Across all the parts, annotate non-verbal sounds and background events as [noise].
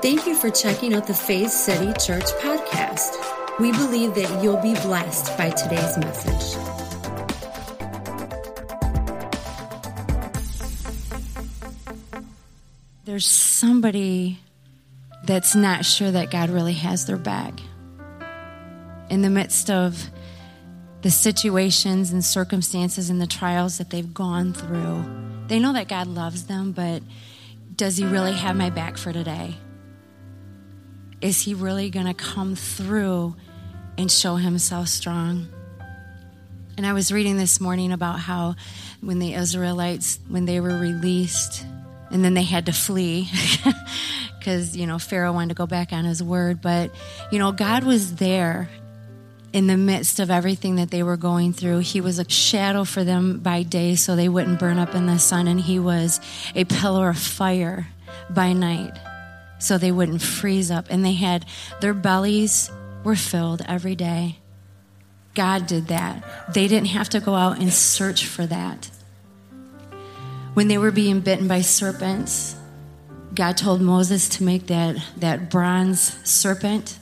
Thank you for checking out the Faith City Church podcast. We believe that you'll be blessed by today's message. There's somebody that's not sure that God really has their back. In the midst of the situations and circumstances and the trials that they've gone through, they know that God loves them, but does He really have my back for today? Is He really going to come through and show Himself strong? And I was reading this morning about how when the Israelites, when they were released, and then they had to flee [laughs] because, you know, Pharaoh wanted to go back on his word. But, you know, God was there in the midst of everything that they were going through. He was a shadow for them by day so they wouldn't burn up in the sun, and He was a pillar of fire by night so they wouldn't freeze up. And they had their bellies were filled every day. God did that. They didn't have to go out and search for that. When they were being bitten by serpents, God told Moses to make that, that bronze serpent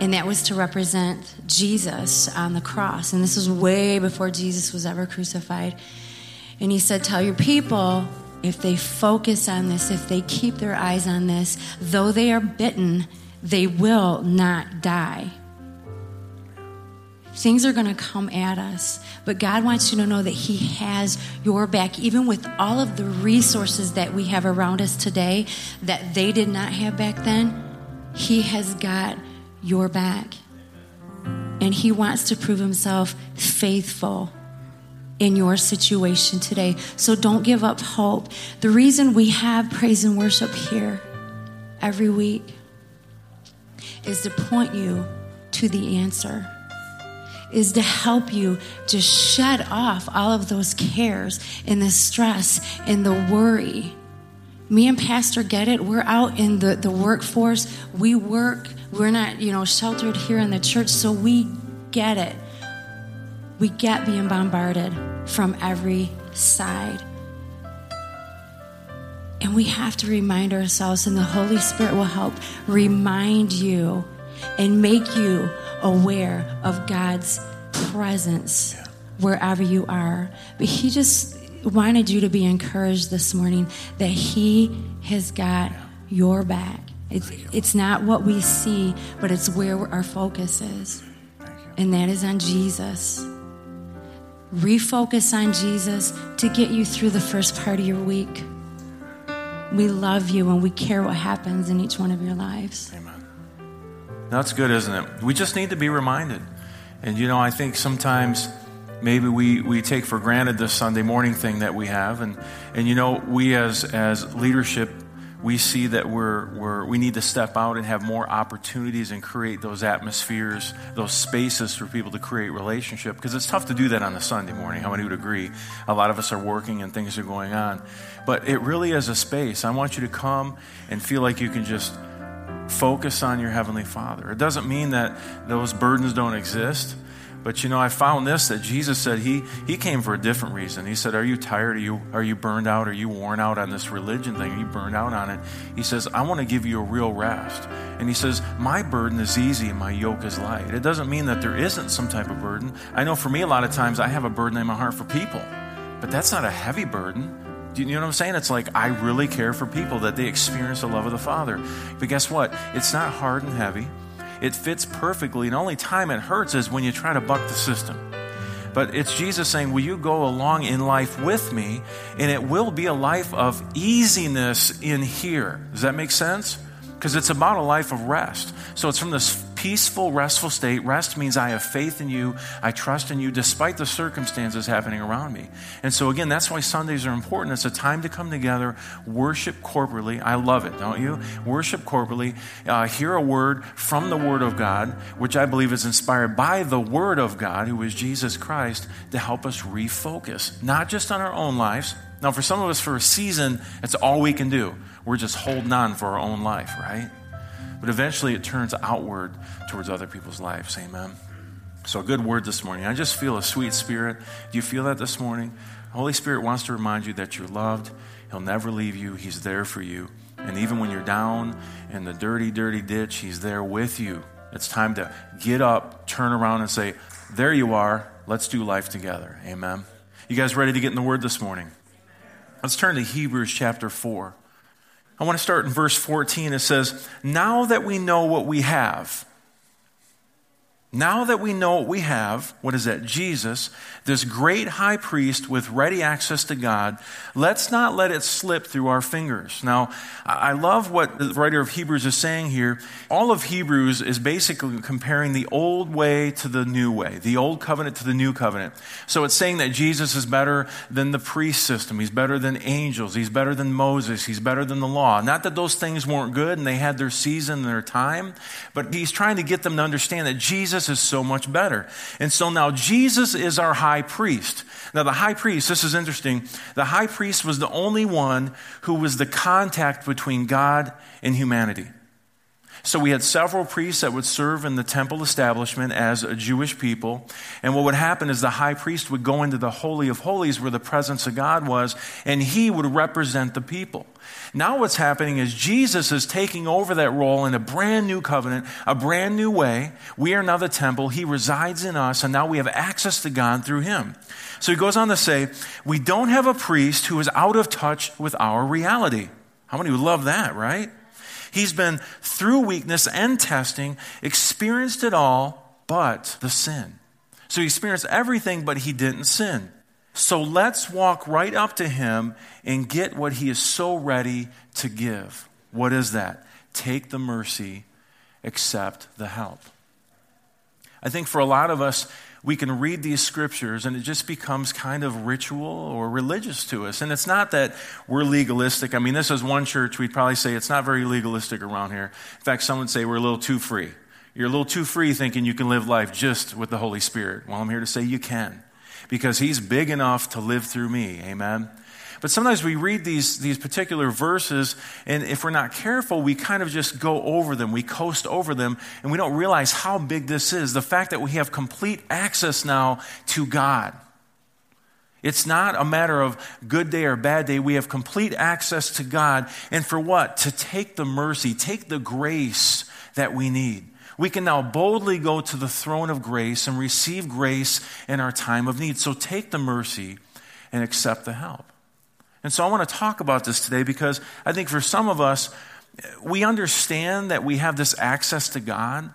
and that was to represent Jesus on the cross. And this was way before Jesus was ever crucified. And he said, Tell your people, if they focus on this, if they keep their eyes on this, though they are bitten, they will not die. Things are going to come at us, but God wants you to know that He has your back, even with all of the resources that we have around us today that they did not have back then. He has got your back. And He wants to prove Himself faithful in your situation today. So don't give up hope. The reason we have praise and worship here every week is to point you to the answer. Is to help you to shed off all of those cares and the stress and the worry. Me and Pastor get it. We're out in the, the workforce. We work we're not, you know, sheltered here in the church, so we get it. We get being bombarded from every side. And we have to remind ourselves, and the Holy Spirit will help remind you and make you aware of God's presence wherever you are. But He just wanted you to be encouraged this morning that He has got your back. It's, it's not what we see, but it's where our focus is. And that is on Jesus. Refocus on Jesus to get you through the first part of your week. We love you and we care what happens in each one of your lives. Amen. That's good, isn't it? We just need to be reminded. And you know, I think sometimes maybe we, we take for granted this Sunday morning thing that we have. And, and you know, we as, as leadership we see that we're, we're, we need to step out and have more opportunities and create those atmospheres, those spaces for people to create relationship. Because it's tough to do that on a Sunday morning. How many would agree? A lot of us are working and things are going on. But it really is a space. I want you to come and feel like you can just focus on your Heavenly Father. It doesn't mean that those burdens don't exist. But you know, I found this that Jesus said he, he came for a different reason. He said, Are you tired? Are you, are you burned out? Are you worn out on this religion thing? Are you burned out on it? He says, I want to give you a real rest. And he says, My burden is easy and my yoke is light. It doesn't mean that there isn't some type of burden. I know for me, a lot of times I have a burden in my heart for people, but that's not a heavy burden. Do you know what I'm saying? It's like I really care for people that they experience the love of the Father. But guess what? It's not hard and heavy. It fits perfectly. The only time it hurts is when you try to buck the system. But it's Jesus saying, Will you go along in life with me? And it will be a life of easiness in here. Does that make sense? Because it's about a life of rest. So it's from this peaceful, restful state. Rest means I have faith in you, I trust in you, despite the circumstances happening around me. And so, again, that's why Sundays are important. It's a time to come together, worship corporately. I love it, don't you? Worship corporately, uh, hear a word from the Word of God, which I believe is inspired by the Word of God, who is Jesus Christ, to help us refocus, not just on our own lives. Now, for some of us, for a season, that's all we can do. We're just holding on for our own life, right? But eventually it turns outward towards other people's lives. Amen. So, a good word this morning. I just feel a sweet spirit. Do you feel that this morning? Holy Spirit wants to remind you that you're loved. He'll never leave you, He's there for you. And even when you're down in the dirty, dirty ditch, He's there with you. It's time to get up, turn around, and say, There you are. Let's do life together. Amen. You guys ready to get in the Word this morning? Let's turn to Hebrews chapter 4. I want to start in verse 14. It says, Now that we know what we have, now that we know what we have, what is that? Jesus, this great high priest with ready access to God, let's not let it slip through our fingers. Now, I love what the writer of Hebrews is saying here. All of Hebrews is basically comparing the old way to the new way, the old covenant to the new covenant. So it's saying that Jesus is better than the priest system. He's better than angels. He's better than Moses. He's better than the law. Not that those things weren't good and they had their season and their time, but he's trying to get them to understand that Jesus Jesus is so much better. And so now Jesus is our high priest. Now, the high priest, this is interesting. The high priest was the only one who was the contact between God and humanity. So we had several priests that would serve in the temple establishment as a Jewish people. And what would happen is the high priest would go into the Holy of Holies where the presence of God was, and he would represent the people. Now what's happening is Jesus is taking over that role in a brand new covenant, a brand new way. We are now the temple. He resides in us, and now we have access to God through him. So he goes on to say, we don't have a priest who is out of touch with our reality. How many would love that, right? He's been through weakness and testing, experienced it all, but the sin. So he experienced everything, but he didn't sin. So let's walk right up to him and get what he is so ready to give. What is that? Take the mercy, accept the help. I think for a lot of us, we can read these scriptures and it just becomes kind of ritual or religious to us. And it's not that we're legalistic. I mean, this is one church we'd probably say it's not very legalistic around here. In fact, some would say we're a little too free. You're a little too free thinking you can live life just with the Holy Spirit. Well, I'm here to say you can because He's big enough to live through me. Amen. But sometimes we read these, these particular verses, and if we're not careful, we kind of just go over them. We coast over them, and we don't realize how big this is. The fact that we have complete access now to God. It's not a matter of good day or bad day. We have complete access to God. And for what? To take the mercy, take the grace that we need. We can now boldly go to the throne of grace and receive grace in our time of need. So take the mercy and accept the help. And so I want to talk about this today because I think for some of us, we understand that we have this access to God.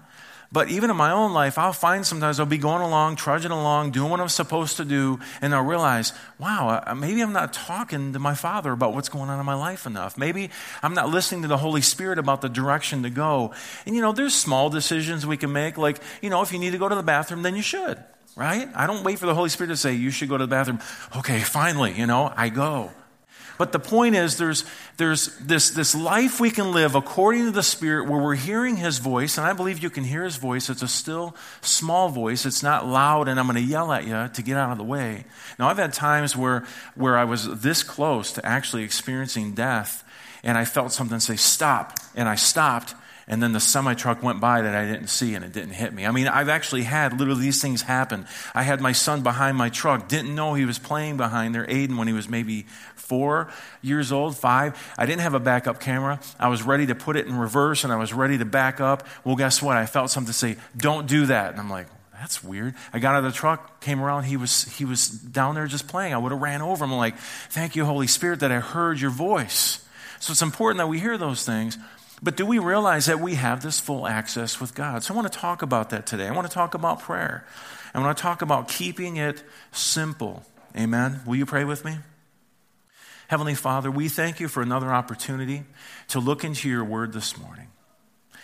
But even in my own life, I'll find sometimes I'll be going along, trudging along, doing what I'm supposed to do, and I'll realize, wow, maybe I'm not talking to my Father about what's going on in my life enough. Maybe I'm not listening to the Holy Spirit about the direction to go. And you know, there's small decisions we can make, like, you know, if you need to go to the bathroom, then you should, right? I don't wait for the Holy Spirit to say, you should go to the bathroom. Okay, finally, you know, I go. But the point is, there's, there's this, this life we can live according to the Spirit where we're hearing His voice, and I believe you can hear His voice. It's a still, small voice. It's not loud, and I'm going to yell at you to get out of the way. Now, I've had times where, where I was this close to actually experiencing death, and I felt something say, Stop. And I stopped, and then the semi truck went by that I didn't see and it didn't hit me. I mean, I've actually had literally these things happen. I had my son behind my truck, didn't know he was playing behind there, Aiden, when he was maybe four years old, five. I didn't have a backup camera. I was ready to put it in reverse and I was ready to back up. Well, guess what? I felt something say, Don't do that. And I'm like, that's weird. I got out of the truck, came around, he was, he was down there just playing. I would have ran over him. I'm like, thank you, Holy Spirit, that I heard your voice. So it's important that we hear those things. But do we realize that we have this full access with God? So I want to talk about that today. I want to talk about prayer. I want to talk about keeping it simple. Amen. Will you pray with me? Heavenly Father, we thank you for another opportunity to look into your word this morning.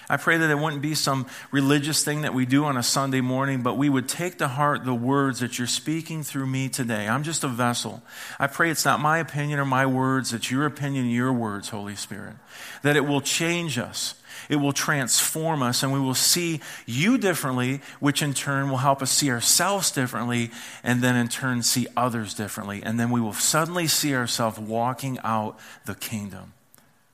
I pray that it wouldn't be some religious thing that we do on a Sunday morning, but we would take to heart the words that you're speaking through me today. I'm just a vessel. I pray it's not my opinion or my words, it's your opinion, your words, Holy Spirit. That it will change us, it will transform us, and we will see you differently, which in turn will help us see ourselves differently, and then in turn see others differently. And then we will suddenly see ourselves walking out the kingdom.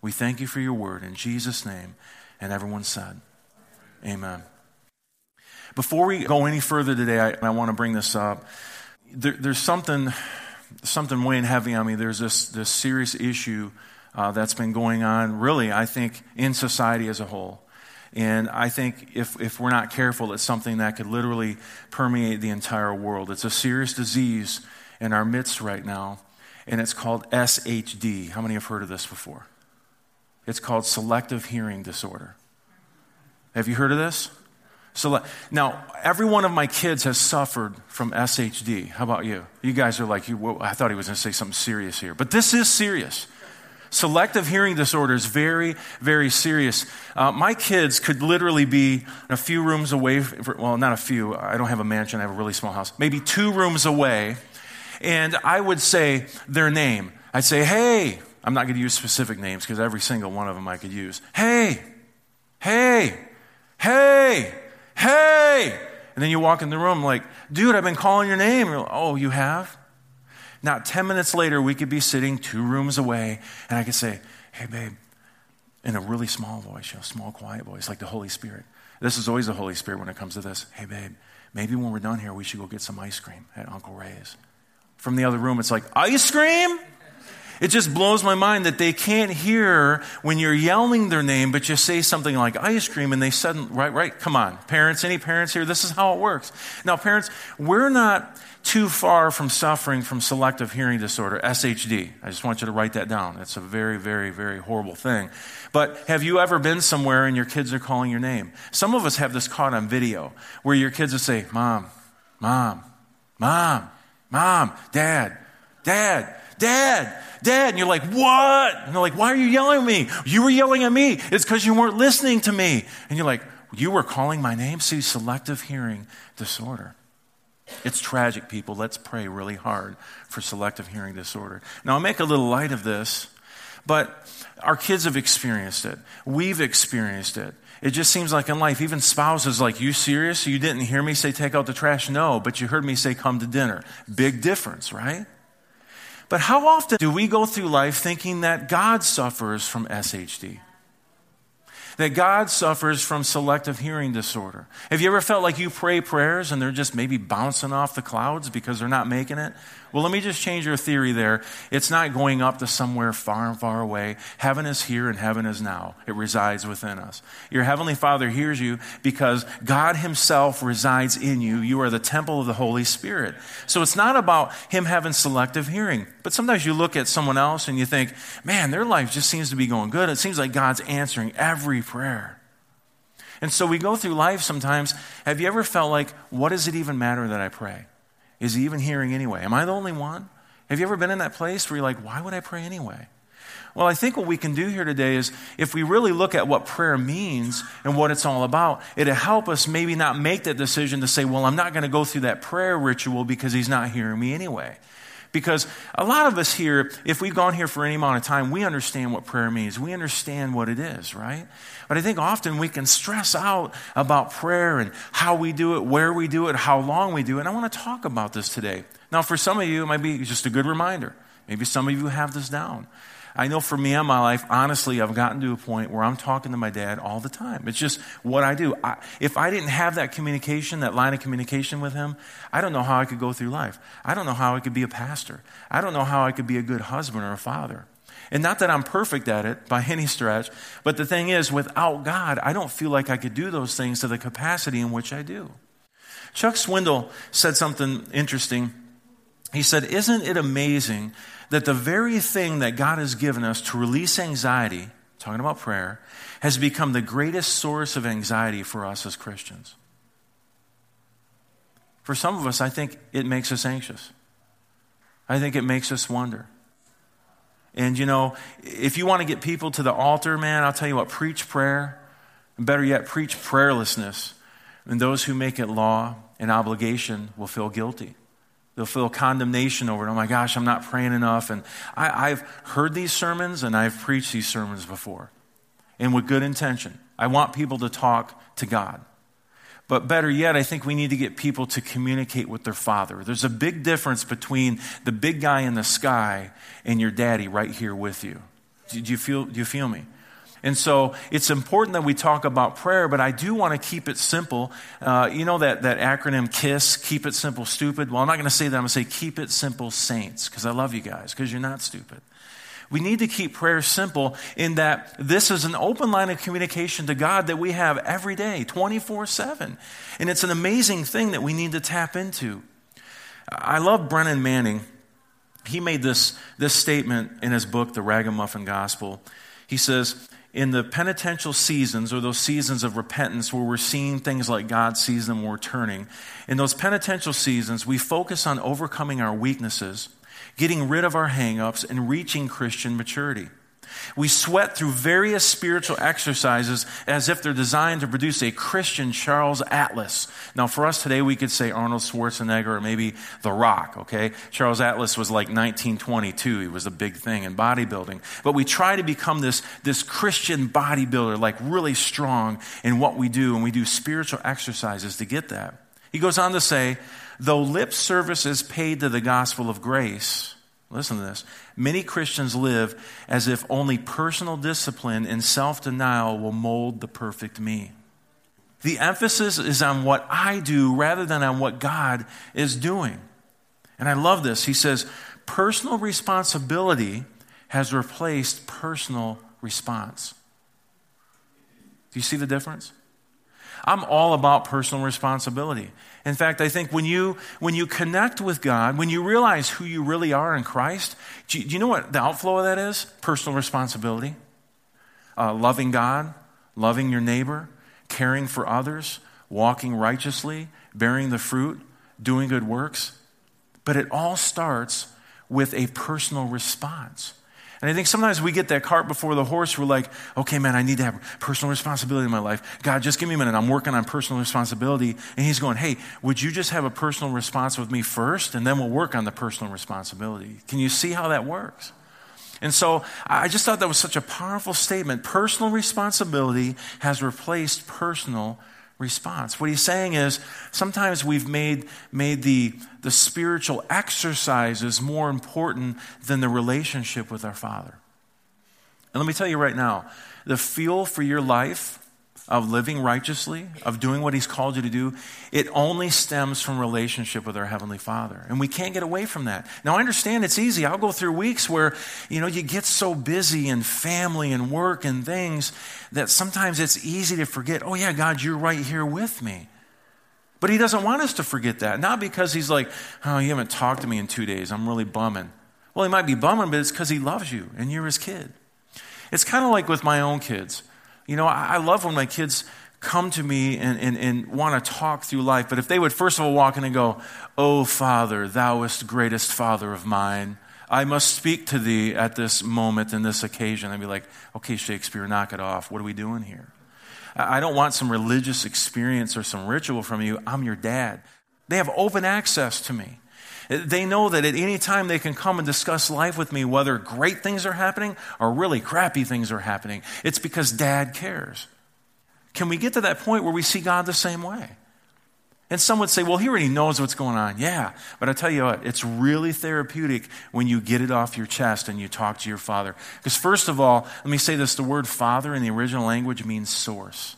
We thank you for your word. In Jesus' name. And everyone said, Amen. Before we go any further today, I, I want to bring this up. There, there's something, something weighing heavy on me. There's this, this serious issue uh, that's been going on, really, I think, in society as a whole. And I think if, if we're not careful, it's something that could literally permeate the entire world. It's a serious disease in our midst right now, and it's called SHD. How many have heard of this before? It's called selective hearing disorder. Have you heard of this? So now, every one of my kids has suffered from SHD. How about you? You guys are like, you, I thought he was going to say something serious here, but this is serious. Selective hearing disorder is very, very serious. Uh, my kids could literally be a few rooms away. For, well, not a few. I don't have a mansion. I have a really small house. Maybe two rooms away. And I would say their name. I'd say, hey, I'm not going to use specific names because every single one of them I could use. Hey, hey, hey, hey. And then you walk in the room like, dude, I've been calling your name. Like, oh, you have? Not 10 minutes later, we could be sitting two rooms away, and I could say, Hey, babe, in a really small voice, you know, small, quiet voice, like the Holy Spirit. This is always the Holy Spirit when it comes to this. Hey, babe, maybe when we're done here, we should go get some ice cream at Uncle Ray's. From the other room, it's like, Ice cream? It just blows my mind that they can't hear when you're yelling their name, but you say something like ice cream and they suddenly, right, right, come on. Parents, any parents here? This is how it works. Now, parents, we're not too far from suffering from selective hearing disorder, SHD. I just want you to write that down. It's a very, very, very horrible thing. But have you ever been somewhere and your kids are calling your name? Some of us have this caught on video where your kids will say, Mom, Mom, Mom, Mom, Dad, Dad, Dad, Dad. And you're like, What? And they're like, Why are you yelling at me? You were yelling at me. It's because you weren't listening to me. And you're like, You were calling my name? See, selective hearing disorder. It's tragic, people. Let's pray really hard for selective hearing disorder. Now, I'll make a little light of this, but our kids have experienced it. We've experienced it. It just seems like in life, even spouses like, you serious? You didn't hear me say take out the trash? No, but you heard me say come to dinner. Big difference, right? But how often do we go through life thinking that God suffers from SHD? That God suffers from selective hearing disorder. Have you ever felt like you pray prayers and they're just maybe bouncing off the clouds because they're not making it? Well, let me just change your theory there. It's not going up to somewhere far and far away. Heaven is here and heaven is now. It resides within us. Your Heavenly Father hears you because God Himself resides in you. You are the temple of the Holy Spirit. So it's not about Him having selective hearing. But sometimes you look at someone else and you think, man, their life just seems to be going good. It seems like God's answering every prayer. And so we go through life sometimes. Have you ever felt like, what does it even matter that I pray? Is he even hearing anyway? Am I the only one? Have you ever been in that place where you're like, why would I pray anyway? Well, I think what we can do here today is if we really look at what prayer means and what it's all about, it'll help us maybe not make that decision to say, well, I'm not going to go through that prayer ritual because he's not hearing me anyway. Because a lot of us here, if we've gone here for any amount of time, we understand what prayer means. We understand what it is, right? But I think often we can stress out about prayer and how we do it, where we do it, how long we do it. And I want to talk about this today. Now, for some of you, it might be just a good reminder. Maybe some of you have this down. I know for me in my life, honestly, I've gotten to a point where I'm talking to my dad all the time. It's just what I do. I, if I didn't have that communication, that line of communication with him, I don't know how I could go through life. I don't know how I could be a pastor. I don't know how I could be a good husband or a father. And not that I'm perfect at it by [laughs] any stretch, but the thing is, without God, I don't feel like I could do those things to the capacity in which I do. Chuck Swindoll said something interesting. He said, Isn't it amazing that the very thing that God has given us to release anxiety, talking about prayer, has become the greatest source of anxiety for us as Christians. For some of us, I think it makes us anxious. I think it makes us wonder. And you know, if you want to get people to the altar, man, I'll tell you what, preach prayer. And better yet, preach prayerlessness. And those who make it law and obligation will feel guilty. They'll feel condemnation over it. Oh my gosh, I'm not praying enough. And I, have heard these sermons and I've preached these sermons before. And with good intention. I want people to talk to God. But better yet, I think we need to get people to communicate with their father. There's a big difference between the big guy in the sky and your daddy right here with you. Do you feel, do you feel me? And so it's important that we talk about prayer, but I do want to keep it simple. Uh, you know that, that acronym KISS, keep it simple, stupid? Well, I'm not going to say that. I'm going to say keep it simple, saints, because I love you guys, because you're not stupid. We need to keep prayer simple in that this is an open line of communication to God that we have every day, 24 7. And it's an amazing thing that we need to tap into. I love Brennan Manning. He made this, this statement in his book, The Ragamuffin Gospel. He says, in the penitential seasons or those seasons of repentance where we're seeing things like God sees them, we're turning, in those penitential seasons, we focus on overcoming our weaknesses getting rid of our hangups, and reaching Christian maturity. We sweat through various spiritual exercises as if they're designed to produce a Christian Charles Atlas. Now, for us today, we could say Arnold Schwarzenegger or maybe The Rock, okay? Charles Atlas was like 1922. He was a big thing in bodybuilding. But we try to become this, this Christian bodybuilder, like really strong in what we do, and we do spiritual exercises to get that. He goes on to say, Though lip service is paid to the gospel of grace, listen to this, many Christians live as if only personal discipline and self denial will mold the perfect me. The emphasis is on what I do rather than on what God is doing. And I love this. He says, personal responsibility has replaced personal response. Do you see the difference? I'm all about personal responsibility. In fact, I think when you, when you connect with God, when you realize who you really are in Christ, do you, do you know what the outflow of that is? Personal responsibility. Uh, loving God, loving your neighbor, caring for others, walking righteously, bearing the fruit, doing good works. But it all starts with a personal response. And I think sometimes we get that cart before the horse. We're like, okay, man, I need to have personal responsibility in my life. God, just give me a minute. I'm working on personal responsibility. And He's going, hey, would you just have a personal response with me first? And then we'll work on the personal responsibility. Can you see how that works? And so I just thought that was such a powerful statement. Personal responsibility has replaced personal response. What he's saying is sometimes we've made, made the, the spiritual exercises more important than the relationship with our Father. And let me tell you right now the fuel for your life of living righteously, of doing what He's called you to do, it only stems from relationship with our Heavenly Father. And we can't get away from that. Now, I understand it's easy. I'll go through weeks where, you know, you get so busy in family and work and things that sometimes it's easy to forget, oh, yeah, God, you're right here with me. But He doesn't want us to forget that. Not because He's like, oh, you haven't talked to me in two days. I'm really bumming. Well, He might be bumming, but it's because He loves you and you're His kid. It's kind of like with my own kids. You know, I, love when my kids come to me and, and, and want to talk through life, but if they would first of all walk in and go, Oh, Father, thou art greatest Father of mine, I must speak to thee at this moment and this occasion. I'd be like, Okay, Shakespeare, knock it off. What are we doing here? I don't want some religious experience or some ritual from you. I'm your dad. They have open access to me. They know that at any time they can come and discuss life with me, whether great things are happening or really crappy things are happening. It's because dad cares. Can we get to that point where we see God the same way? And some would say, well, he already knows what's going on. Yeah, but I tell you what, it's really therapeutic when you get it off your chest and you talk to your father. Because, first of all, let me say this the word father in the original language means source.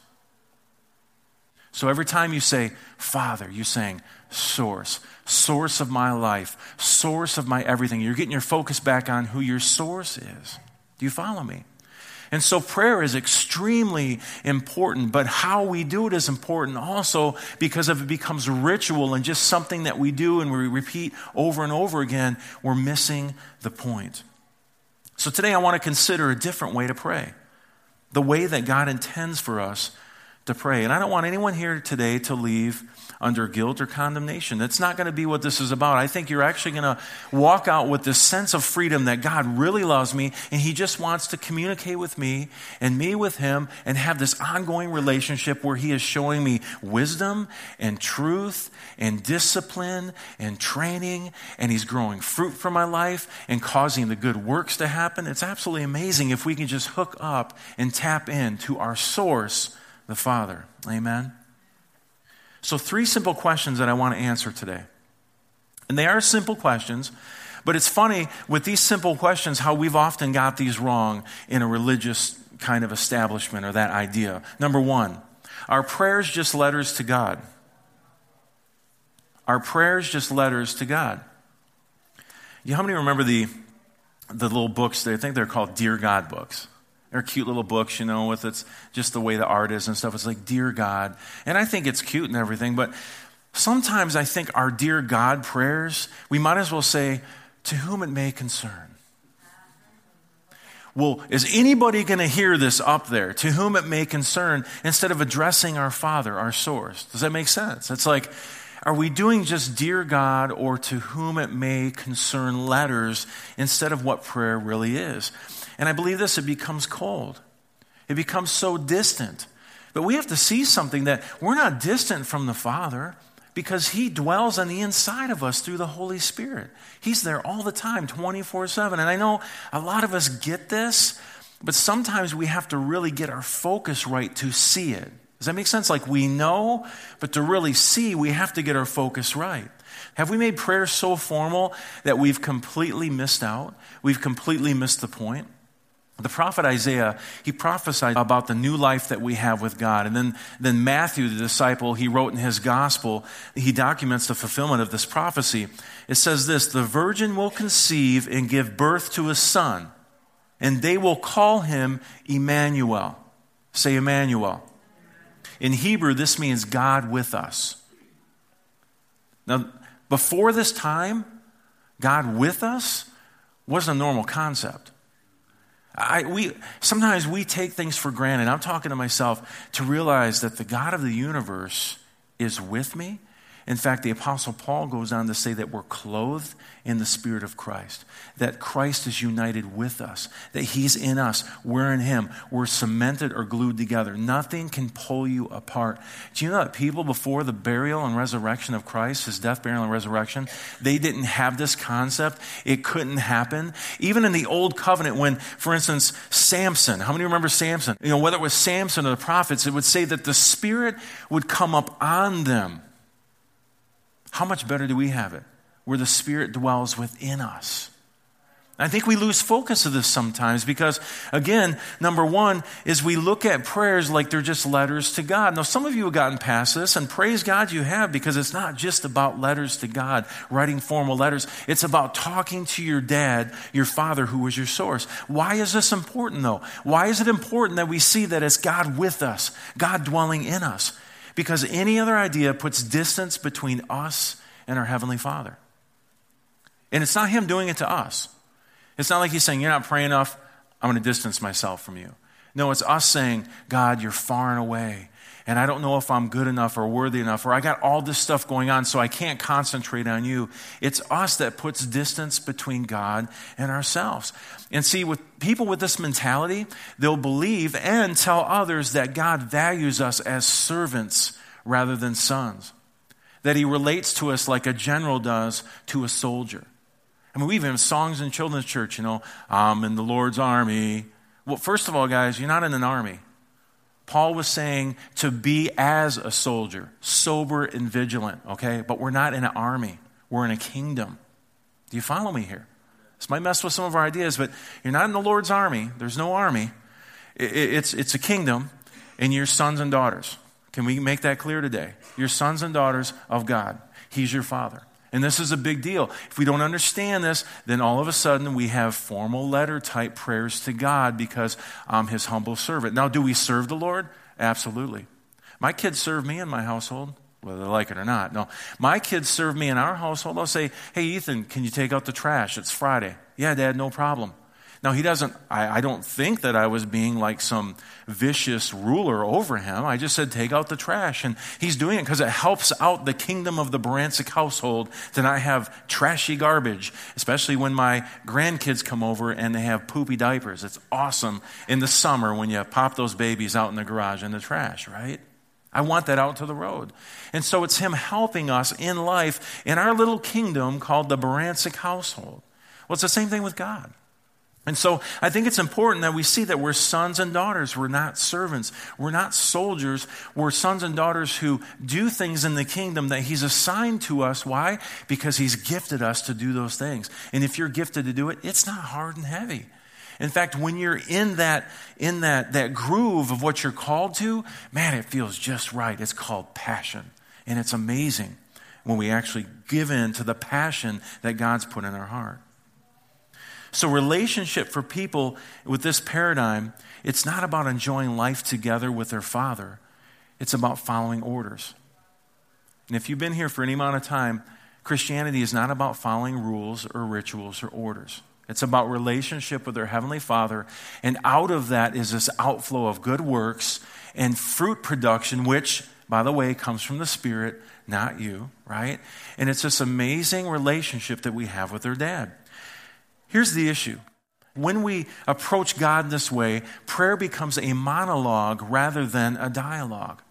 So every time you say father, you're saying source source of my life, source of my everything. You're getting your focus back on who your source is. Do you follow me? And so prayer is extremely important, but how we do it is important also because if it becomes ritual and just something that we do and we repeat over and over again, we're missing the point. So today I want to consider a different way to pray. The way that God intends for us to pray. And I don't want anyone here today to leave under guilt or condemnation. That's not going to be what this is about. I think you're actually going to walk out with this sense of freedom that God really loves me and He just wants to communicate with me and me with Him and have this ongoing relationship where He is showing me wisdom and truth and discipline and training and He's growing fruit for my life and causing the good works to happen. It's absolutely amazing if we can just hook up and tap into our source, the Father. Amen. So, three simple questions that I want to answer today. And they are simple questions, but it's funny with these simple questions how we've often got these wrong in a religious kind of establishment or that idea. Number one, are prayers just letters to God? Are prayers just letters to God? You, how many remember the, the little books, I think they're called Dear God books. They're cute little books, you know, with it's just the way the art is and stuff. It's like, Dear God. And I think it's cute and everything, but sometimes I think our Dear God prayers, we might as well say, To whom it may concern. Well, is anybody going to hear this up there, to whom it may concern, instead of addressing our Father, our source? Does that make sense? It's like, are we doing just dear God or to whom it may concern letters instead of what prayer really is? And I believe this, it becomes cold. It becomes so distant. But we have to see something that we're not distant from the Father because He dwells on the inside of us through the Holy Spirit. He's there all the time, 24 7. And I know a lot of us get this, but sometimes we have to really get our focus right to see it. Does that make sense? Like we know, but to really see, we have to get our focus right. Have we made prayer so formal that we've completely missed out? We've completely missed the point? The prophet Isaiah, he prophesied about the new life that we have with God. And then, then Matthew, the disciple, he wrote in his gospel, he documents the fulfillment of this prophecy. It says this The virgin will conceive and give birth to a son, and they will call him Emmanuel. Say Emmanuel. In Hebrew, this means God with us. Now, before this time, God with us wasn't a normal concept. I, we, sometimes we take things for granted. I'm talking to myself to realize that the God of the universe is with me in fact, the Apostle Paul goes on to say that we're clothed in the Spirit of Christ, that Christ is united with us, that He's in us, we're in Him, we're cemented or glued together. Nothing can pull you apart. Do you know that people before the burial and resurrection of Christ, His death, burial, and resurrection, they didn't have this concept? It couldn't happen. Even in the Old Covenant, when, for instance, Samson, how many remember Samson? You know, whether it was Samson or the prophets, it would say that the Spirit would come up on them how much better do we have it? Where the Spirit dwells within us. I think we lose focus of this sometimes because, again, number one is we look at prayers like they're just letters to God. Now, some of you have gotten past this, and praise God you have because it's not just about letters to God, writing formal letters. It's about talking to your dad, your father, who was your source. Why is this important, though? Why is it important that we see that it's God with us, God dwelling in us? Because any other idea puts distance between us and our Heavenly Father. And it's not Him doing it to us. It's not like He's saying, You're not praying enough, I'm going to distance myself from you. No, it's us saying, God, you're far and away and I don't know if I'm good enough or worthy enough, or I got all this stuff going on, so I can't concentrate on you. It's us that puts distance between God and ourselves. And see, with people with this mentality, they'll believe and tell others that God values us as servants rather than sons, that He relates to us like a general does to a soldier. I mean, we even have songs in children's church, you know, I'm in the Lord's army. Well, first of all, guys, you're not in an army. Paul was saying to be as a soldier, sober and vigilant, okay? But we're not in an army, we're in a kingdom. Do you follow me here? This might mess with some of our ideas, but you're not in the Lord's army. There's no army. It's, it's a kingdom, and you're sons and daughters. Can we make that clear today? You're sons and daughters of God. He's your father. And this is a big deal. If we don't understand this, then all of a sudden we have formal letter type prayers to God because I'm his humble servant. Now, do we serve the Lord? Absolutely. My kids serve me in my household, whether they like it or not. No, my kids serve me in our household. They'll say, Hey, Ethan, can you take out the trash? It's Friday. Yeah, Dad, no problem. Now, he doesn't, I, I, don't think that I was being like some vicious ruler over him. I just said, take out the trash. And he's doing it because it helps out the kingdom of the Barancic household to not have trashy garbage, especially when my grandkids come over and they have poopy diapers. It's awesome in the summer when you pop those babies out in the garage in the trash, right? I want that out to the road. And so it's him helping us in life in our little kingdom called the Barancic household. Well, it's the same thing with God. And so I think it's important that we see that we're sons and daughters. We're not servants. We're not soldiers. We're sons and daughters who do things in the kingdom that He's assigned to us. Why? Because He's gifted us to do those things. And if you're gifted to do it, it's not hard and heavy. In fact, when you're in that, in that, that groove of what you're called to, man, it feels just right. It's called passion. And it's amazing when we actually give in to the passion that God's put in our heart. So, relationship for people with this paradigm, it's not about enjoying life together with their father, it's about following orders. And if you've been here for any amount of time, Christianity is not about following rules or rituals or orders. It's about relationship with their Heavenly Father. And out of that is this outflow of good works and fruit production, which, by the way, comes from the Spirit, not you, right? And it's this amazing relationship that we have with our dad. Here's the issue. When we approach God this way, prayer becomes a monologue rather than a dialogue.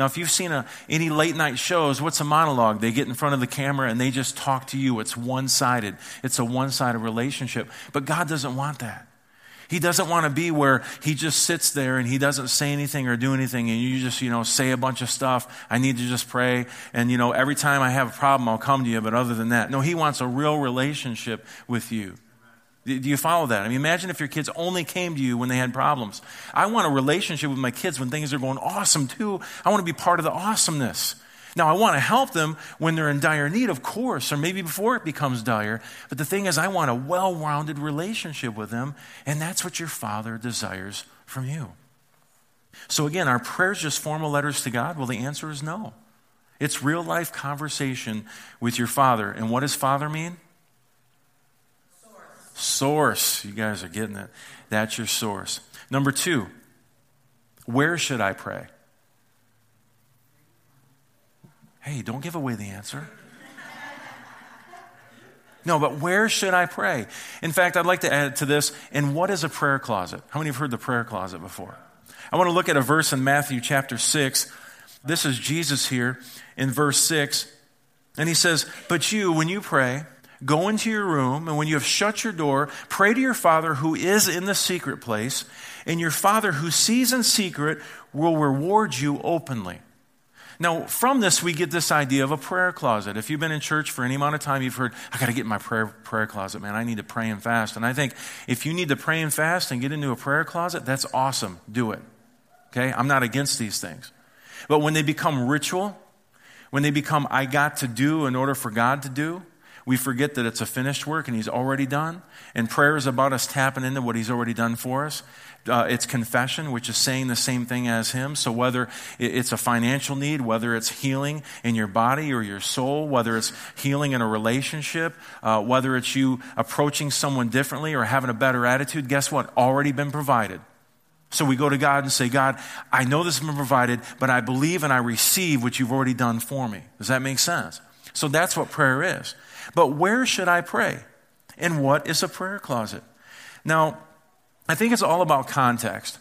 Now, if you've seen a, any late night shows, what's a monologue? They get in front of the camera and they just talk to you. It's one sided, it's a one sided relationship. But God doesn't want that. He doesn't want to be where he just sits there and he doesn't say anything or do anything and you just, you know, say a bunch of stuff. I need to just pray. And, you know, every time I have a problem, I'll come to you. But other than that, no, he wants a real relationship with you. Do you follow that? I mean, imagine if your kids only came to you when they had problems. I want a relationship with my kids when things are going awesome too. I want to be part of the awesomeness. Now, I want to help them when they're in dire need, of course, or maybe before it becomes dire. But the thing is, I want a well rounded relationship with them, and that's what your Father desires from you. So, again, are prayers just formal letters to God? Well, the answer is no. It's real life conversation with your Father. And what does Father mean? Source. You guys are getting it. That's your source. Number two, where should I pray? Hey, don't give away the answer. No, but where should I pray? In fact, I'd like to add to this, and what is a prayer closet? How many have heard the prayer closet before? I want to look at a verse in Matthew chapter 6. This is Jesus here in verse 6. And he says, But you, when you pray, go into your room, and when you have shut your door, pray to your Father who is in the secret place, and your Father who sees in secret will reward you openly. Now, from this, we get this idea of a prayer closet. If you've been in church for any amount of time, you've heard, I got to get in my prayer, prayer closet, man. I need to pray and fast. And I think if you need to pray and fast and get into a prayer closet, that's awesome. Do it. Okay? I'm not against these things. But when they become ritual, when they become, I got to do in order for God to do, we forget that it's a finished work and He's already done. And prayer is about us tapping into what He's already done for us. Uh, it's confession, which is saying the same thing as Him. So whether it's a financial need, whether it's healing in your body or your soul, whether it's healing in a relationship, uh, whether it's you approaching someone differently or having a better attitude, guess what? Already been provided. So we go to God and say, God, I know this has been provided, but I believe and I receive what you've already done for me. Does that make sense? So that's what prayer is. But where should I pray? And what is a prayer closet? Now, I think it's all about context.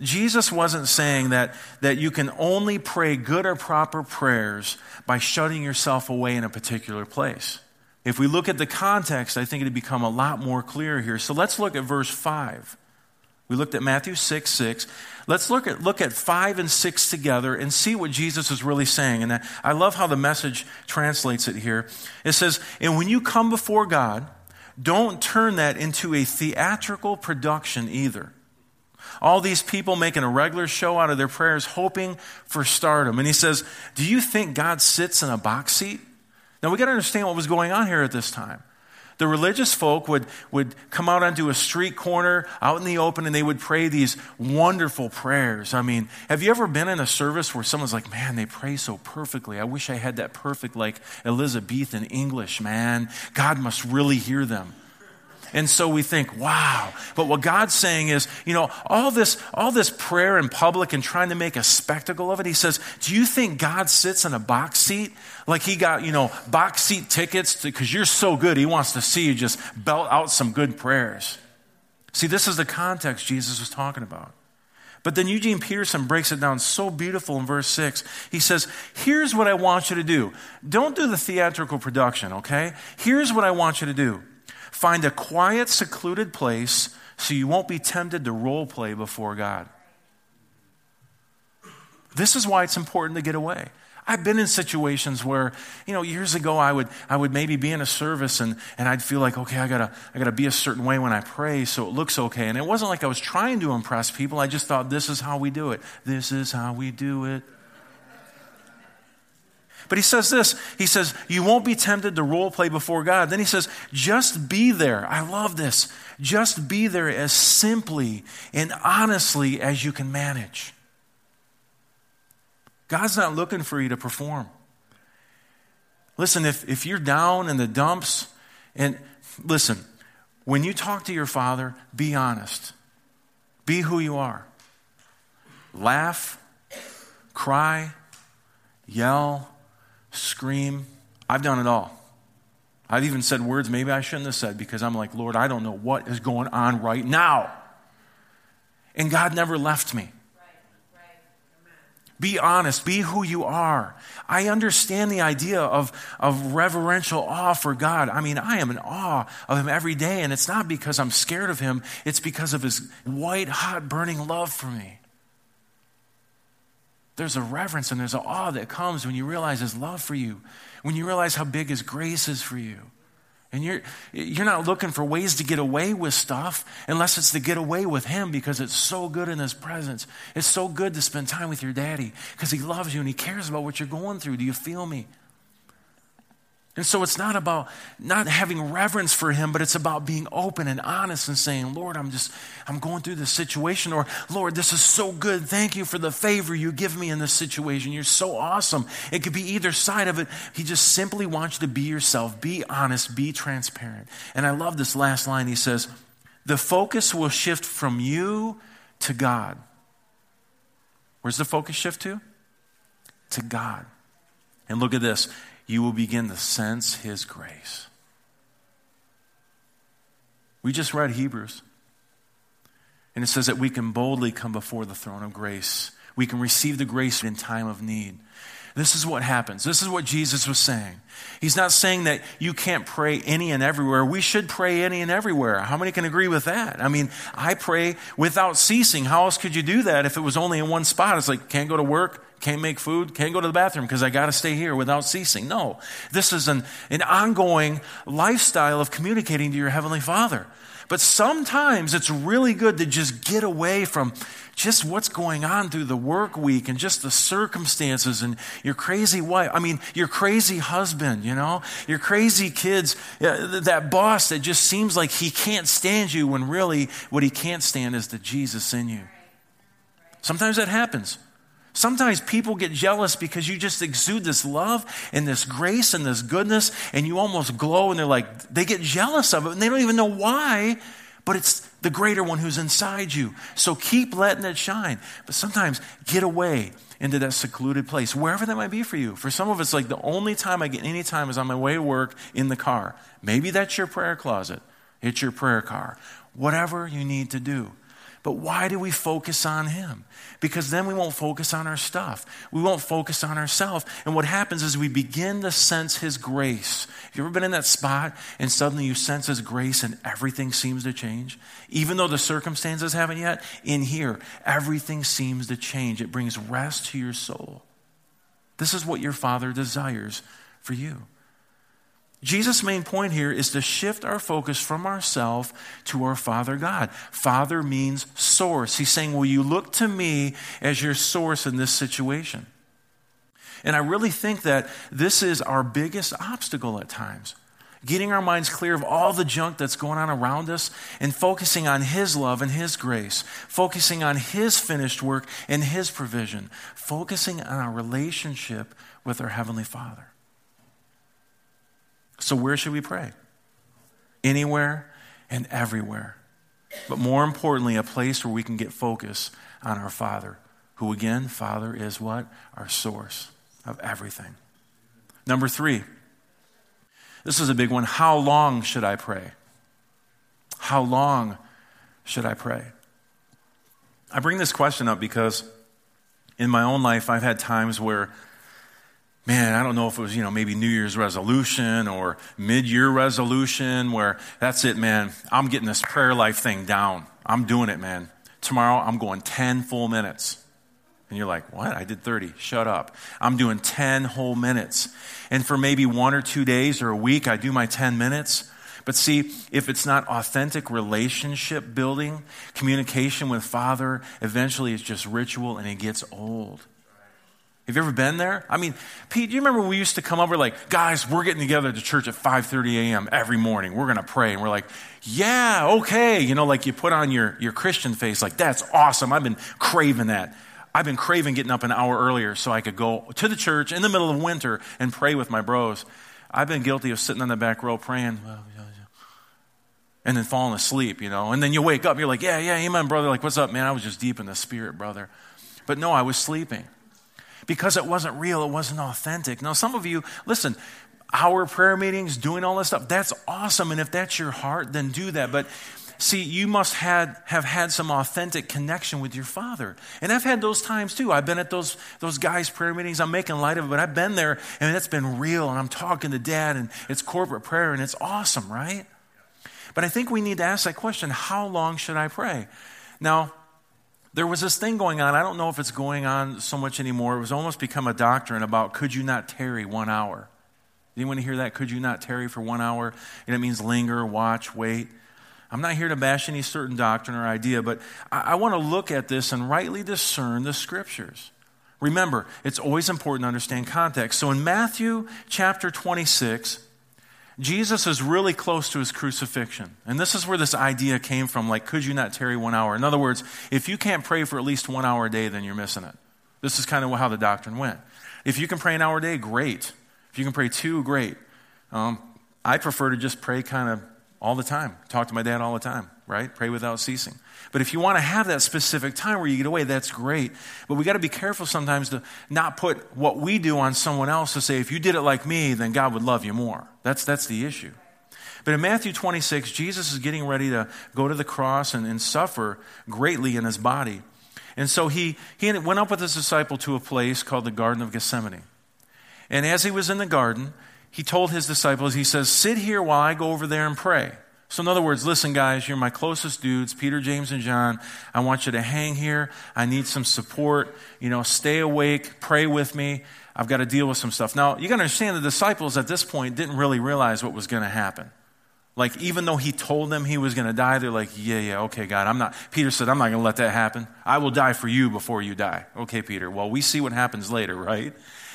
Jesus wasn't saying that, that you can only pray good or proper prayers by shutting yourself away in a particular place. If we look at the context, I think it'd become a lot more clear here. So let's look at verse 5. We looked at Matthew 6 6. Let's look at, look at 5 and 6 together and see what Jesus is really saying. And I love how the message translates it here. It says, And when you come before God, don't turn that into a theatrical production either. All these people making a regular show out of their prayers, hoping for stardom. And he says, Do you think God sits in a box seat? Now we got to understand what was going on here at this time. The religious folk would, would come out onto a street corner out in the open and they would pray these wonderful prayers. I mean, have you ever been in a service where someone's like, man, they pray so perfectly. I wish I had that perfect, like Elizabethan English, man. God must really hear them. And so we think, wow. But what God's saying is, you know, all this, all this prayer in public and trying to make a spectacle of it, he says, do you think God sits in a box seat? Like he got, you know, box seat tickets because you're so good, he wants to see you just belt out some good prayers. See, this is the context Jesus was talking about. But then Eugene Peterson breaks it down so beautiful in verse 6. He says, Here's what I want you to do. Don't do the theatrical production, okay? Here's what I want you to do. Find a quiet, secluded place so you won't be tempted to role play before God. This is why it's important to get away. I've been in situations where, you know, years ago I would, I would maybe be in a service and, and I'd feel like, okay, I gotta, I gotta be a certain way when I pray so it looks okay. And it wasn't like I was trying to impress people. I just thought this is how we do it. This is how we do it. But he says this He says, You won't be tempted to role play before God. Then he says, Just be there. I love this. Just be there as simply and honestly as you can manage. God's not looking for you to perform. Listen, if, if you're down in the dumps, and listen, when you talk to your father, be honest. Be who you are. Laugh, cry, yell, scream. I've done it all. I've even said words maybe I shouldn't have said because I'm like, Lord, I don't know what is going on right now. And God never left me. Be honest. Be who you are. I understand the idea of, of reverential awe for God. I mean, I am in awe of Him every day, and it's not because I'm scared of Him, it's because of His white, hot, burning love for me. There's a reverence and there's an awe that comes when you realize His love for you, when you realize how big His grace is for you. And you're, you're not looking for ways to get away with stuff unless it's to get away with Him because it's so good in His presence. It's so good to spend time with your daddy because He loves you and He cares about what you're going through. Do you feel me? And so it's not about not having reverence for him, but it's about being open and honest and saying, Lord, I'm just, I'm going through this situation. Or, Lord, this is so good. Thank you for the favor you give me in this situation. You're so awesome. It could be either side of it. He just simply wants you to be yourself, be honest, be transparent. And I love this last line. He says, the focus will shift from you to God. Where's the focus shift to? To God. And look at this you will begin to sense His grace. We just read Hebrews, and it says that we can boldly come before the throne of grace. We can receive the grace in time of need. This is what happens. This is what Jesus was saying. He's not saying that you can't pray any and everywhere. We should pray any and everywhere. How many can agree with that? I mean, I pray without ceasing. How else could you do that if it was only in one spot? It's like, can't go to work, can't make food, can't go to the bathroom because I got to stay here without ceasing. No, this is an, an ongoing lifestyle of communicating to your Heavenly Father. But sometimes it's really good to just get away from just what's going on through the work week and just the circumstances and your crazy wife. I mean, your crazy husband, you know, your crazy kids, that boss that just seems like he can't stand you when really what he can't stand is the Jesus in you. Sometimes that happens. Sometimes people get jealous because you just exude this love and this grace and this goodness, and you almost glow, and they're like, they get jealous of it, and they don't even know why, but it's the greater one who's inside you. So keep letting it shine. But sometimes get away into that secluded place, wherever that might be for you. For some of us, like the only time I get any time is on my way to work in the car. Maybe that's your prayer closet, it's your prayer car. Whatever you need to do. But why do we focus on Him? Because then we won't focus on our stuff. We won't focus on ourselves. And what happens is we begin to sense His grace. Have you ever been in that spot and suddenly you sense His grace and everything seems to change? Even though the circumstances haven't yet, in here, everything seems to change. It brings rest to your soul. This is what your Father desires for you. Jesus' main point here is to shift our focus from ourself to our Father God. Father means source. He's saying, Will you look to me as your source in this situation? And I really think that this is our biggest obstacle at times. Getting our minds clear of all the junk that's going on around us and focusing on His love and His grace, focusing on His finished work and His provision, focusing on our relationship with our Heavenly Father. So, where should we pray? Anywhere and everywhere. But more importantly, a place where we can get focus on our Father, who again, Father is what? Our source of everything. Number three, this is a big one. How long should I pray? How long should I pray? I bring this question up because in my own life, I've had times where man, I don't know if it was, you know, maybe New Year's resolution or mid year resolution where that's it, man. I'm getting this prayer life thing down. I'm doing it, man. Tomorrow I'm going 10 full minutes. And you're like, what? I did 30. Shut up. I'm doing 10 whole minutes. And for maybe one or two days or a week, I do my 10 minutes. But see, if it's not authentic relationship building, communication with Father, eventually it's just ritual and it gets old. Have you ever been there? I mean, Pete, do you remember we used to come over like, guys, we're getting together to church at 5:30 a.m. every morning. We're gonna pray. And we're like, yeah, okay. You know, like you put on your, your Christian face, like, that's awesome. I've been craving that. I've been craving getting up an hour earlier so I could go to the church in the middle of winter and pray with my bros. I've been guilty of sitting on the back row praying and then falling asleep, you know. And then you wake up, you're like, yeah, yeah, amen, brother. Like, what's up, man? I was just deep in the spirit, brother. But no, I was sleeping because it wasn't real, it wasn't authentic. Now, some of you, listen, our prayer meetings, doing all this stuff, that's awesome. And if that's your heart, then do that. But see, you must had, have had some authentic connection with your father. And I've had those times too. I've been at those, those guys' prayer meetings. I'm making light of it, but I've been there and it's been real. And I'm talking to dad and it's corporate prayer and it's awesome, right? But I think we need to ask that question how long should I pray? Now, there was this thing going on. I don't know if it's going on so much anymore. It was almost become a doctrine about could you not tarry one hour? Anyone hear that? Could you not tarry for one hour? And it means linger, watch, wait. I'm not here to bash any certain doctrine or idea, but I, I want to look at this and rightly discern the scriptures. Remember, it's always important to understand context. So in Matthew chapter 26, Jesus is really close to his crucifixion. And this is where this idea came from like, could you not tarry one hour? In other words, if you can't pray for at least one hour a day, then you're missing it. This is kind of how the doctrine went. If you can pray an hour a day, great. If you can pray two, great. Um, I prefer to just pray kind of all the time. Talk to my dad all the time, right? Pray without ceasing. But if you want to have that specific time where you get away, that's great. But we got to be careful sometimes to not put what we do on someone else to say, if you did it like me, then God would love you more. That's, that's the issue. But in Matthew 26, Jesus is getting ready to go to the cross and, and suffer greatly in his body. And so he, he went up with his disciple to a place called the Garden of Gethsemane. And as he was in the garden, he told his disciples, he says, Sit here while I go over there and pray. So, in other words, listen, guys, you're my closest dudes, Peter, James, and John. I want you to hang here. I need some support. You know, stay awake, pray with me. I've got to deal with some stuff. Now, you got to understand the disciples at this point didn't really realize what was going to happen. Like, even though he told them he was going to die, they're like, yeah, yeah, okay, God, I'm not. Peter said, I'm not going to let that happen. I will die for you before you die. Okay, Peter. Well, we see what happens later, right?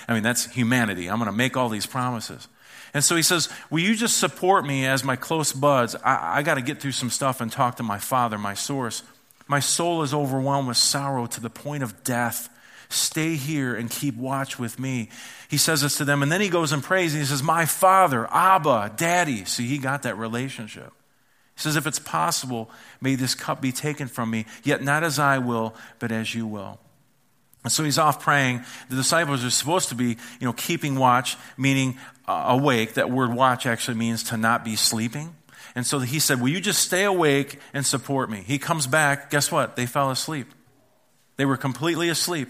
I mean, that's humanity. I'm going to make all these promises. And so he says, Will you just support me as my close buds? I, I got to get through some stuff and talk to my father, my source. My soul is overwhelmed with sorrow to the point of death. Stay here and keep watch with me. He says this to them, and then he goes and prays, and he says, My father, Abba, Daddy. See, he got that relationship. He says, If it's possible, may this cup be taken from me, yet not as I will, but as you will. And so he's off praying. The disciples are supposed to be, you know, keeping watch, meaning uh, awake. That word watch actually means to not be sleeping. And so he said, Will you just stay awake and support me? He comes back. Guess what? They fell asleep. They were completely asleep.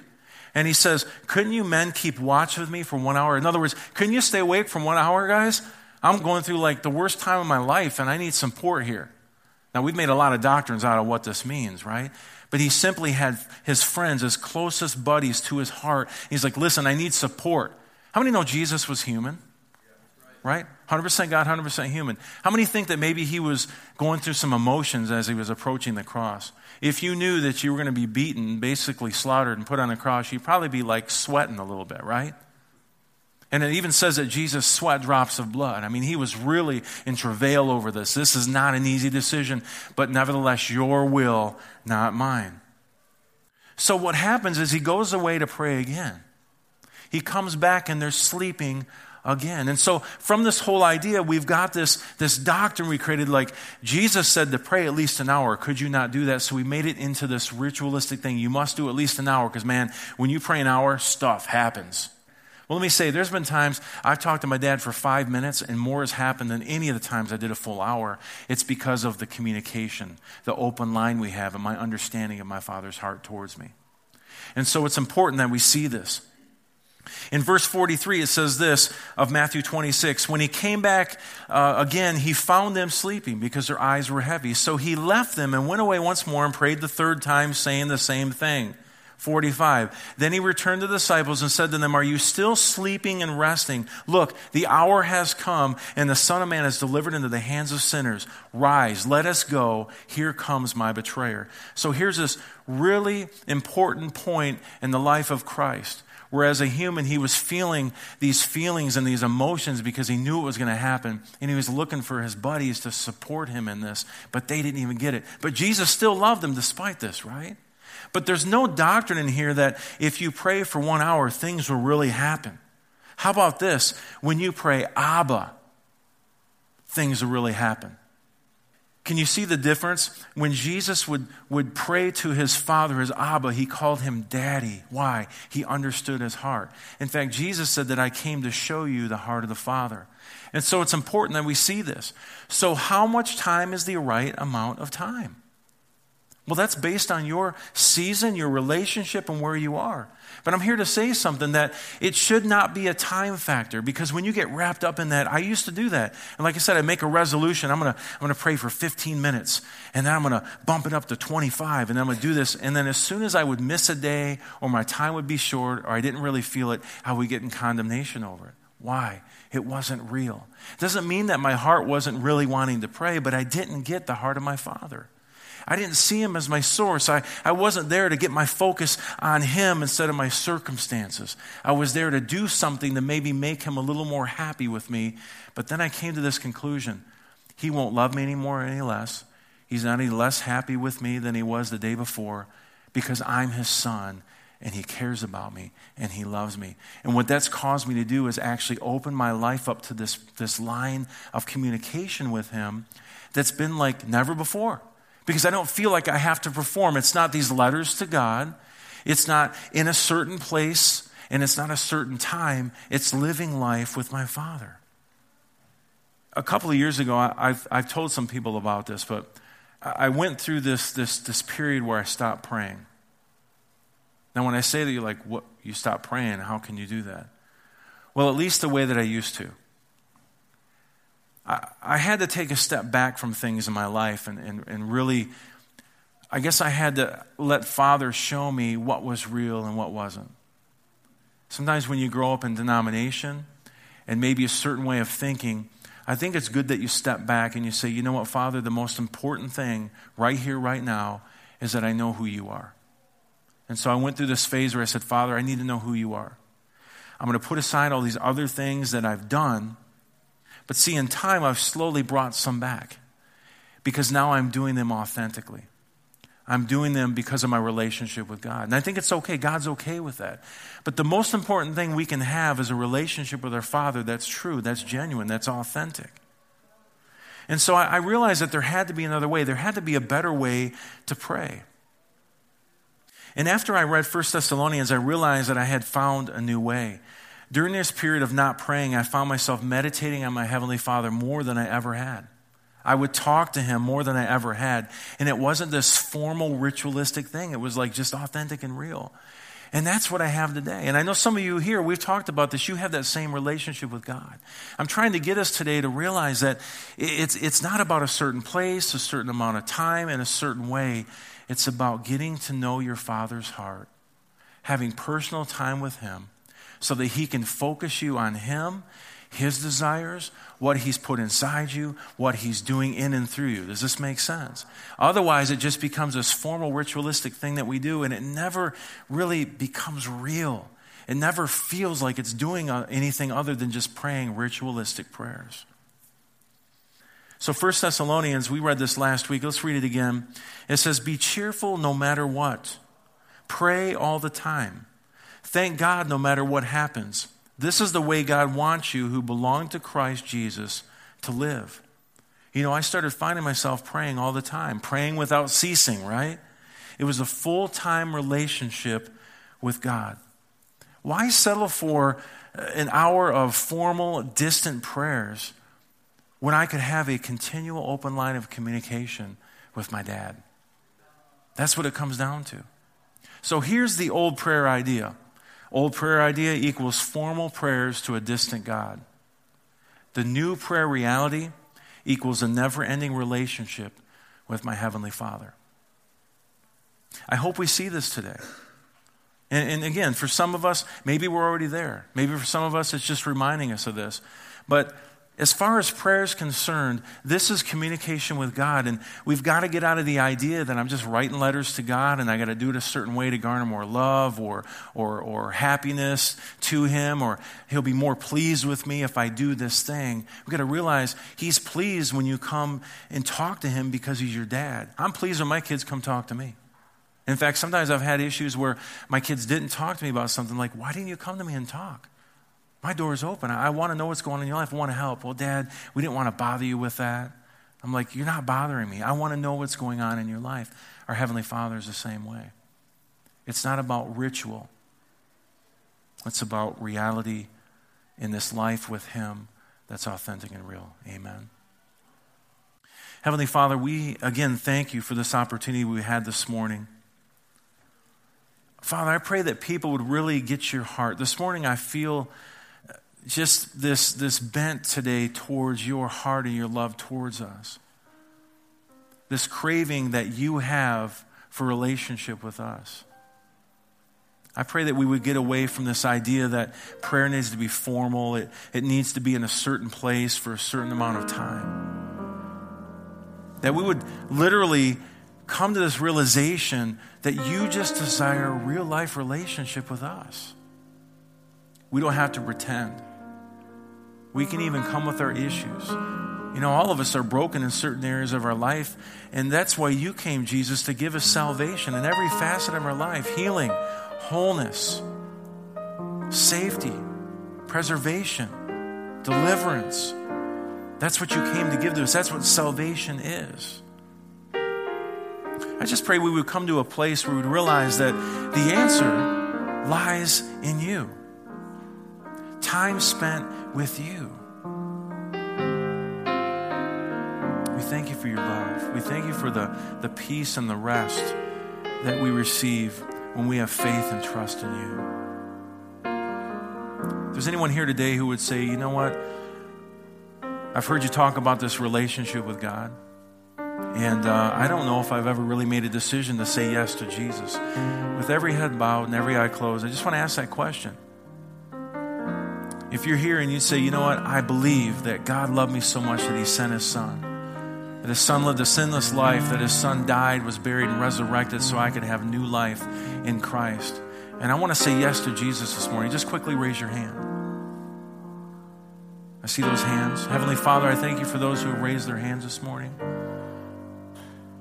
And he says, Couldn't you men keep watch with me for one hour? In other words, couldn't you stay awake for one hour, guys? I'm going through like the worst time of my life and I need support here. Now, we've made a lot of doctrines out of what this means, right? But he simply had his friends, his closest buddies to his heart. He's like, listen, I need support. How many know Jesus was human? Right? 100% God, 100% human. How many think that maybe he was going through some emotions as he was approaching the cross? If you knew that you were going to be beaten, basically slaughtered, and put on a cross, you'd probably be like sweating a little bit, right? And it even says that Jesus sweat drops of blood. I mean, he was really in travail over this. This is not an easy decision, but nevertheless, your will, not mine. So what happens is he goes away to pray again. He comes back and they're sleeping again. And so from this whole idea, we've got this, this doctrine we created like Jesus said to pray at least an hour. Could you not do that? So we made it into this ritualistic thing. You must do at least an hour because man, when you pray an hour, stuff happens. Well, let me say, there's been times I've talked to my dad for five minutes and more has happened than any of the times I did a full hour. It's because of the communication, the open line we have, and my understanding of my father's heart towards me. And so it's important that we see this. In verse 43, it says this of Matthew 26 When he came back uh, again, he found them sleeping because their eyes were heavy. So he left them and went away once more and prayed the third time, saying the same thing. 45. Then he returned to the disciples and said to them, Are you still sleeping and resting? Look, the hour has come, and the Son of Man is delivered into the hands of sinners. Rise, let us go. Here comes my betrayer. So here's this really important point in the life of Christ. where as a human, he was feeling these feelings and these emotions because he knew it was going to happen. And he was looking for his buddies to support him in this, but they didn't even get it. But Jesus still loved them despite this, right? But there's no doctrine in here that if you pray for one hour, things will really happen. How about this? When you pray Abba, things will really happen. Can you see the difference? When Jesus would, would pray to his father, his Abba, he called him daddy. Why? He understood his heart. In fact, Jesus said that I came to show you the heart of the Father. And so it's important that we see this. So, how much time is the right amount of time? Well, that's based on your season, your relationship, and where you are. But I'm here to say something that it should not be a time factor because when you get wrapped up in that, I used to do that. And like I said, I make a resolution. I'm going to I'm going to pray for 15 minutes and then I'm going to bump it up to 25 and then I'm going to do this. And then as soon as I would miss a day or my time would be short or I didn't really feel it, I would get in condemnation over it. Why? It wasn't real. It doesn't mean that my heart wasn't really wanting to pray, but I didn't get the heart of my Father. I didn't see him as my source. I, I wasn't there to get my focus on him instead of my circumstances. I was there to do something to maybe make him a little more happy with me. But then I came to this conclusion he won't love me anymore, any less. He's not any less happy with me than he was the day before because I'm his son and he cares about me and he loves me. And what that's caused me to do is actually open my life up to this, this line of communication with him that's been like never before because I don't feel like I have to perform. It's not these letters to God, it's not in a certain place, and it's not a certain time. It's living life with my Father. A couple of years ago, I've, I've told some people about this, but I went through this, this, this period where I stopped praying. Now, when I say that, you're like, what? You stop praying, how can you do that? Well, at least the way that I used to. I, I had to take a step back from things in my life and, and, and really, I guess I had to let Father show me what was real and what wasn't. Sometimes when you grow up in denomination and maybe a certain way of thinking, I think it's good that you step back and you say, you know what, Father, the most important thing right here, right now, is that I know who you are. And so I went through this phase where I said, Father, I need to know who you are. I'm going to put aside all these other things that I've done but see, in time, I've slowly brought some back because now I'm doing them authentically. I'm doing them because of my relationship with God. And I think it's okay. God's okay with that. But the most important thing we can have is a relationship with our Father that's true, that's genuine, that's authentic. And so I, I realized that there had to be another way. There had to be a better way to pray. And after I read 1 Thessalonians, I realized that I had found a new way. During this period of not praying, I found myself meditating on my Heavenly Father more than I ever had. I would talk to Him more than I ever had. And it wasn't this formal, ritualistic thing, it was like just authentic and real. And that's what I have today. And I know some of you here, we've talked about this, you have that same relationship with God. I'm trying to get us today to realize that it's, it's not about a certain place, a certain amount of time, and a certain way. It's about getting to know your Father's heart, having personal time with Him so that He can focus you on Him, His desires, what He's put inside you, what He's doing in and through you. Does this make sense? Otherwise, it just becomes this formal ritualistic thing that we do, and it never really becomes real. It never feels like it's doing uh, anything other than just praying ritualistic prayers. So, 1 Thessalonians, we read this last week. Let's read it again. It says, Be cheerful no matter what, pray all the time. Thank God no matter what happens. This is the way God wants you who belong to Christ Jesus to live. You know, I started finding myself praying all the time, praying without ceasing, right? It was a full time relationship with God. Why settle for uh, an hour of formal, distant prayers when I could have a continual open line of communication with my dad? That's what it comes down to. So here's the old prayer idea Old prayer idea equals formal prayers to a distant God. The new prayer reality equals a never ending relationship with my Heavenly Father. I hope we see this today. And, and, again, for some of us, maybe we're already there. Maybe for some of us, it's just reminding us of this. But as far as prayer is concerned, this is communication with God. And we've got to get out of the idea that I'm just writing letters to God and I got to do it a certain way to garner more love or, or, or happiness to Him or He'll be more pleased with me if I do this thing. We've got to realize He's pleased when you come and talk to Him because He's your dad. I'm pleased when my kids come talk to me. In fact, sometimes I've had issues where my kids didn't talk to me about something like, why didn't you come to me and talk? My door is open. I want to know what's going on in your life. I want to help. Well, Dad, we didn't want to bother you with that. I'm like, You're not bothering me. I want to know what's going on in your life. Our Heavenly Father is the same way. It's not about ritual, it's about reality in this life with Him that's authentic and real. Amen. Heavenly Father, we again thank you for this opportunity we had this morning. Father, I pray that people would really get your heart. This morning I feel just this, this bent today towards your heart and your love towards us. This craving that you have for relationship with us. I pray that we would get away from this idea that prayer needs to be formal, it, it needs to be in a certain place for a certain amount of time. That we would literally come to this realization that you just desire a real life relationship with us. We don't have to pretend. We can even come with our issues. You know, all of us are broken in certain areas of our life, and that's why you came, Jesus, to give us salvation in every facet of our life healing, wholeness, safety, preservation, deliverance. That's what you came to give to us. That's what salvation is. I just pray we would come to a place where we would realize that the answer lies in you. Time spent with you. We thank you for your love. We thank you for the, the peace and the rest that we receive when we have faith and trust in you. If there's anyone here today who would say, you know what? I've heard you talk about this relationship with God. And uh, I don't know if I've ever really made a decision to say yes to Jesus. With every head bowed and every eye closed, I just want to ask that question. If you're here and you say, you know what, I believe that God loved me so much that He sent His Son, that His Son lived a sinless life, that His Son died, was buried, and resurrected so I could have new life in Christ. And I want to say yes to Jesus this morning. Just quickly raise your hand. I see those hands. Heavenly Father, I thank you for those who have raised their hands this morning.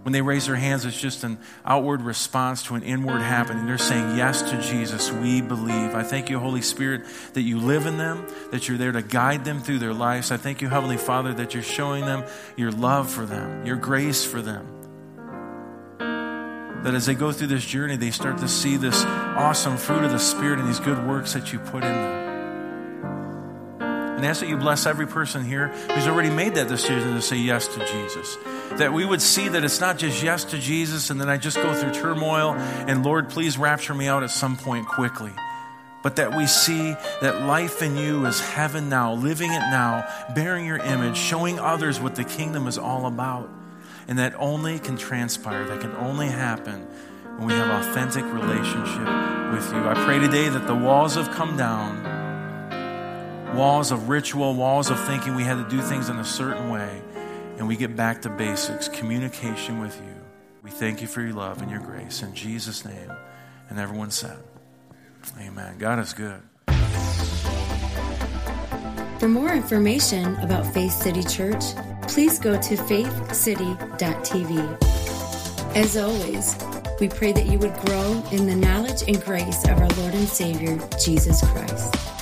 When they raise their hands, it's just an outward response to an inward happening. They're saying yes to Jesus. We believe. I thank you, Holy Spirit, that you live in them, that you're there to guide them through their lives. I thank you, Heavenly Father, that you're showing them your love for them, your grace for them. That as they go through this journey, they start to see this awesome fruit of the Spirit and these good works that you put in them. And ask that you bless every person here who's already made that decision to say yes to Jesus. That we would see that it's not just yes to Jesus and then I just go through turmoil and Lord, please rapture me out at some point quickly. But that we see that life in you is heaven now, living it now, bearing your image, showing others what the kingdom is all about. And that only can transpire, that can only happen when we have authentic relationship with you. I pray today that the walls have come down walls of ritual, walls of thinking we had to do things in a certain way, and we get back to basics communication with you. We thank you for your love and your grace. In Jesus' name. And everyone said, Amen. God is good. For more information about Faith City Church, please go to faithcity.tv. As always, we pray that you would grow in the knowledge and grace of our Lord and Savior, Jesus Christ.